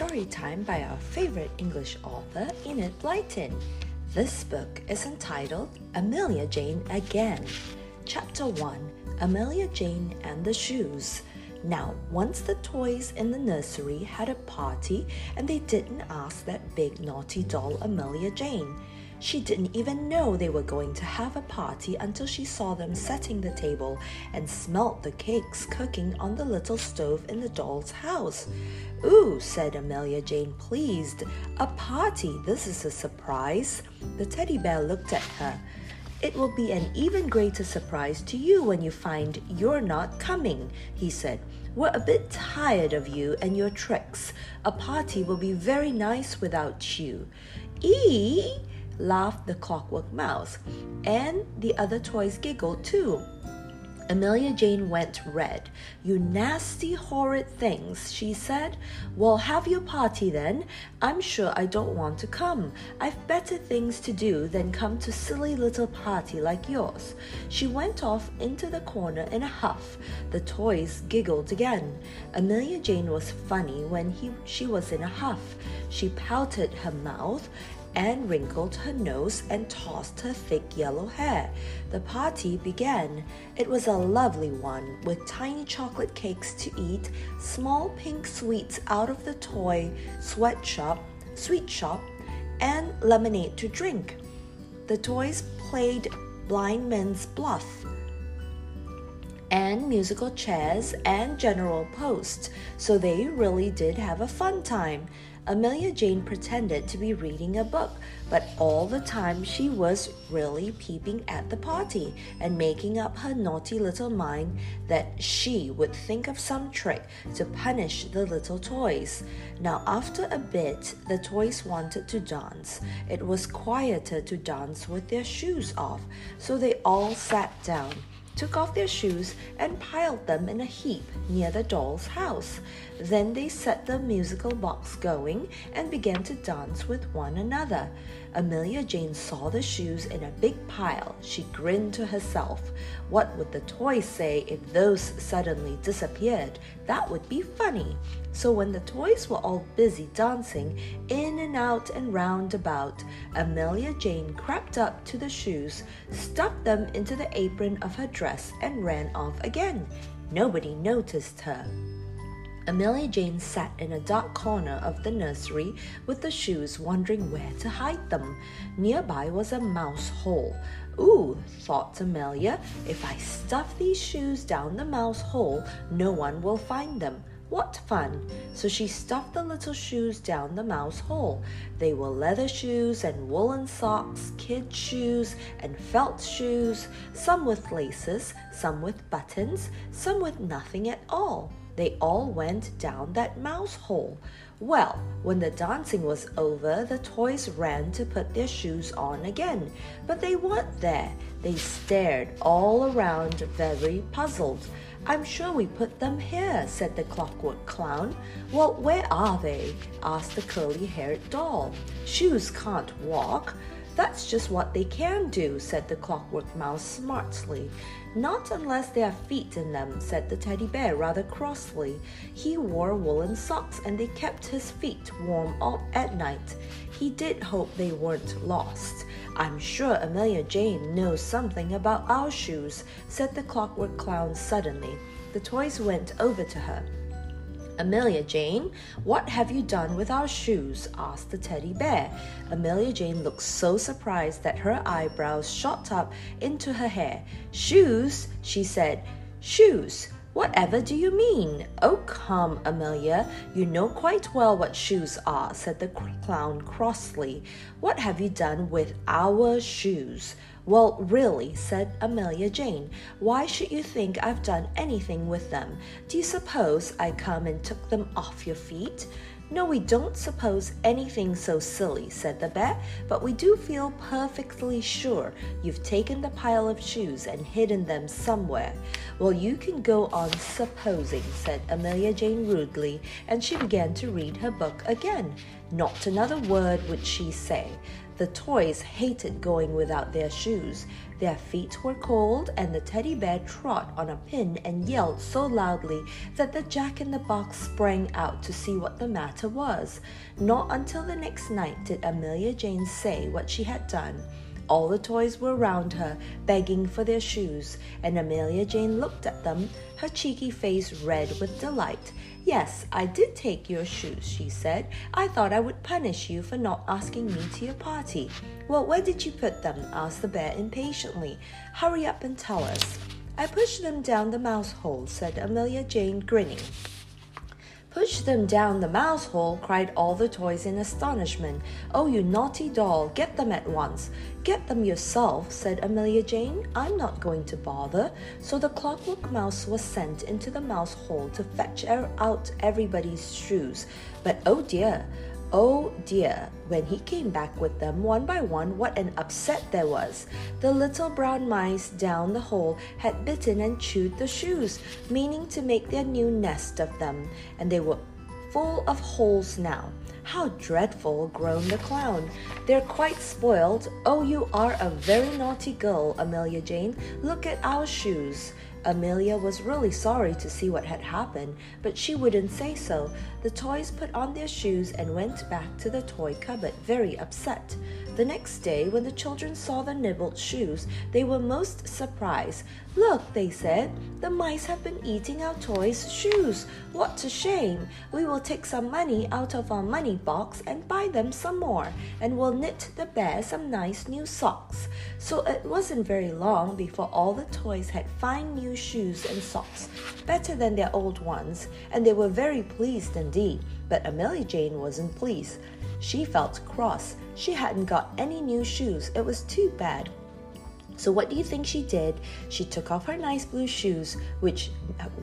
story time by our favorite English author, Enid Blyton. This book is entitled Amelia Jane Again. Chapter 1 Amelia Jane and the Shoes. Now, once the toys in the nursery had a party and they didn't ask that big naughty doll Amelia Jane. She didn't even know they were going to have a party until she saw them setting the table and smelt the cakes cooking on the little stove in the doll's house. Ooh, said Amelia Jane, pleased. A party, this is a surprise. The teddy bear looked at her. It will be an even greater surprise to you when you find you're not coming, he said. We're a bit tired of you and your tricks. A party will be very nice without you. Ee! Laughed the clockwork mouse, and the other toys giggled too. Amelia Jane went red. You nasty, horrid things, she said. Well, have your party then. I'm sure I don't want to come. I've better things to do than come to silly little party like yours. She went off into the corner in a huff. The toys giggled again. Amelia Jane was funny when he, she was in a huff. She pouted her mouth and wrinkled her nose and tossed her thick yellow hair. The party began. It was a lovely one, with tiny chocolate cakes to eat, small pink sweets out of the toy sweatshop, sweet shop, and lemonade to drink. The toys played blind man's bluff and musical chairs and general post, so they really did have a fun time. Amelia Jane pretended to be reading a book, but all the time she was really peeping at the party and making up her naughty little mind that she would think of some trick to punish the little toys. Now, after a bit, the toys wanted to dance. It was quieter to dance with their shoes off, so they all sat down took off their shoes and piled them in a heap near the doll's house. Then they set the musical box going and began to dance with one another. Amelia Jane saw the shoes in a big pile. She grinned to herself. What would the toys say if those suddenly disappeared? That would be funny. So when the toys were all busy dancing in and out and round about, Amelia Jane crept up to the shoes, stuffed them into the apron of her dress, and ran off again. Nobody noticed her. Amelia Jane sat in a dark corner of the nursery with the shoes, wondering where to hide them. Nearby was a mouse hole. Ooh, thought Amelia, if I stuff these shoes down the mouse hole, no one will find them. What fun! So she stuffed the little shoes down the mouse hole. They were leather shoes and woolen socks, kid shoes and felt shoes, some with laces, some with buttons, some with nothing at all. They all went down that mouse hole. Well, when the dancing was over, the toys ran to put their shoes on again, but they weren't there. They stared all around, very puzzled. I'm sure we put them here, said the clockwork clown. Well, where are they? asked the curly haired doll. Shoes can't walk. That's just what they can do, said the clockwork mouse smartly. Not unless they have feet in them, said the teddy bear rather crossly. He wore woolen socks and they kept his feet warm all at night. He did hope they weren't lost. I'm sure Amelia Jane knows something about our shoes, said the clockwork clown suddenly. The toys went over to her. Amelia Jane, what have you done with our shoes? asked the teddy bear. Amelia Jane looked so surprised that her eyebrows shot up into her hair. Shoes? she said. Shoes. Whatever do you mean? Oh, come, Amelia. You know quite well what shoes are, said the clown crossly. What have you done with our shoes? Well, really, said Amelia Jane, why should you think I've done anything with them? Do you suppose I come and took them off your feet? No, we don't suppose anything so silly, said the bear, but we do feel perfectly sure you've taken the pile of shoes and hidden them somewhere. Well, you can go on supposing, said Amelia Jane rudely, and she began to read her book again. Not another word would she say. The toys hated going without their shoes. Their feet were cold, and the teddy bear trod on a pin and yelled so loudly that the jack in the box sprang out to see what the matter was. Not until the next night did Amelia Jane say what she had done. All the toys were round her, begging for their shoes, and Amelia Jane looked at them, her cheeky face red with delight. Yes, I did take your shoes, she said. I thought I would punish you for not asking me to your party. Well, where did you put them? asked the bear impatiently. Hurry up and tell us. I pushed them down the mouse hole, said Amelia Jane, grinning. Push them down the mouse hole, cried all the toys in astonishment. Oh, you naughty doll, get them at once. Get them yourself, said Amelia Jane. I'm not going to bother. So the clockwork mouse was sent into the mouse hole to fetch er, out everybody's shoes. But oh dear, Oh dear, when he came back with them one by one, what an upset there was. The little brown mice down the hole had bitten and chewed the shoes, meaning to make their new nest of them, and they were full of holes now. How dreadful, groaned the clown. They're quite spoiled. Oh, you are a very naughty girl, Amelia Jane. Look at our shoes. Amelia was really sorry to see what had happened, but she wouldn't say so. The toys put on their shoes and went back to the toy cupboard, very upset. The next day, when the children saw the nibbled shoes, they were most surprised. Look, they said, the mice have been eating our toys' shoes. What a shame! We will take some money out of our money box and buy them some more, and we'll knit the bear some nice new socks. So it wasn't very long before all the toys had fine new shoes and socks, better than their old ones, and they were very pleased indeed. But Amelia Jane wasn't pleased. She felt cross. She hadn't got any new shoes. It was too bad. So, what do you think she did? She took off her nice blue shoes, which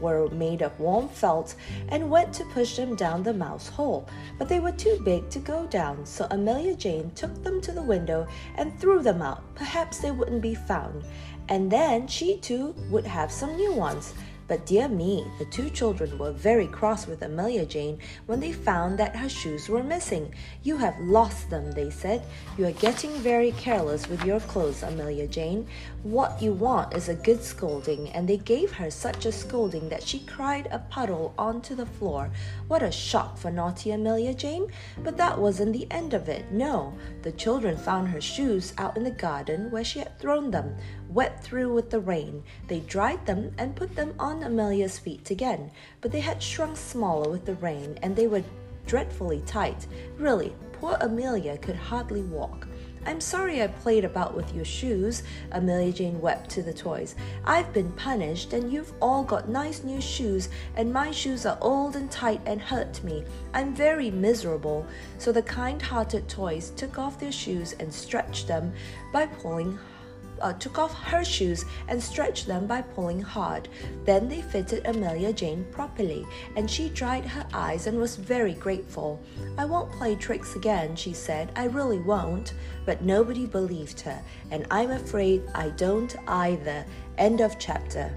were made of warm felt, and went to push them down the mouse hole. But they were too big to go down, so Amelia Jane took them to the window and threw them out. Perhaps they wouldn't be found. And then she too would have some new ones. But dear me, the two children were very cross with Amelia Jane when they found that her shoes were missing. You have lost them, they said. You are getting very careless with your clothes, Amelia Jane. What you want is a good scolding, and they gave her such a scolding that she cried a puddle onto the floor. What a shock for naughty Amelia Jane! But that wasn't the end of it. No, the children found her shoes out in the garden where she had thrown them wet through with the rain. They dried them and put them on Amelia's feet again, but they had shrunk smaller with the rain and they were dreadfully tight. Really, poor Amelia could hardly walk. I'm sorry I played about with your shoes, Amelia Jane wept to the toys. I've been punished, and you've all got nice new shoes, and my shoes are old and tight and hurt me. I'm very miserable. So the kind hearted toys took off their shoes and stretched them by pulling uh, took off her shoes and stretched them by pulling hard. Then they fitted Amelia Jane properly, and she dried her eyes and was very grateful. I won't play tricks again, she said. I really won't. But nobody believed her, and I'm afraid I don't either. End of chapter.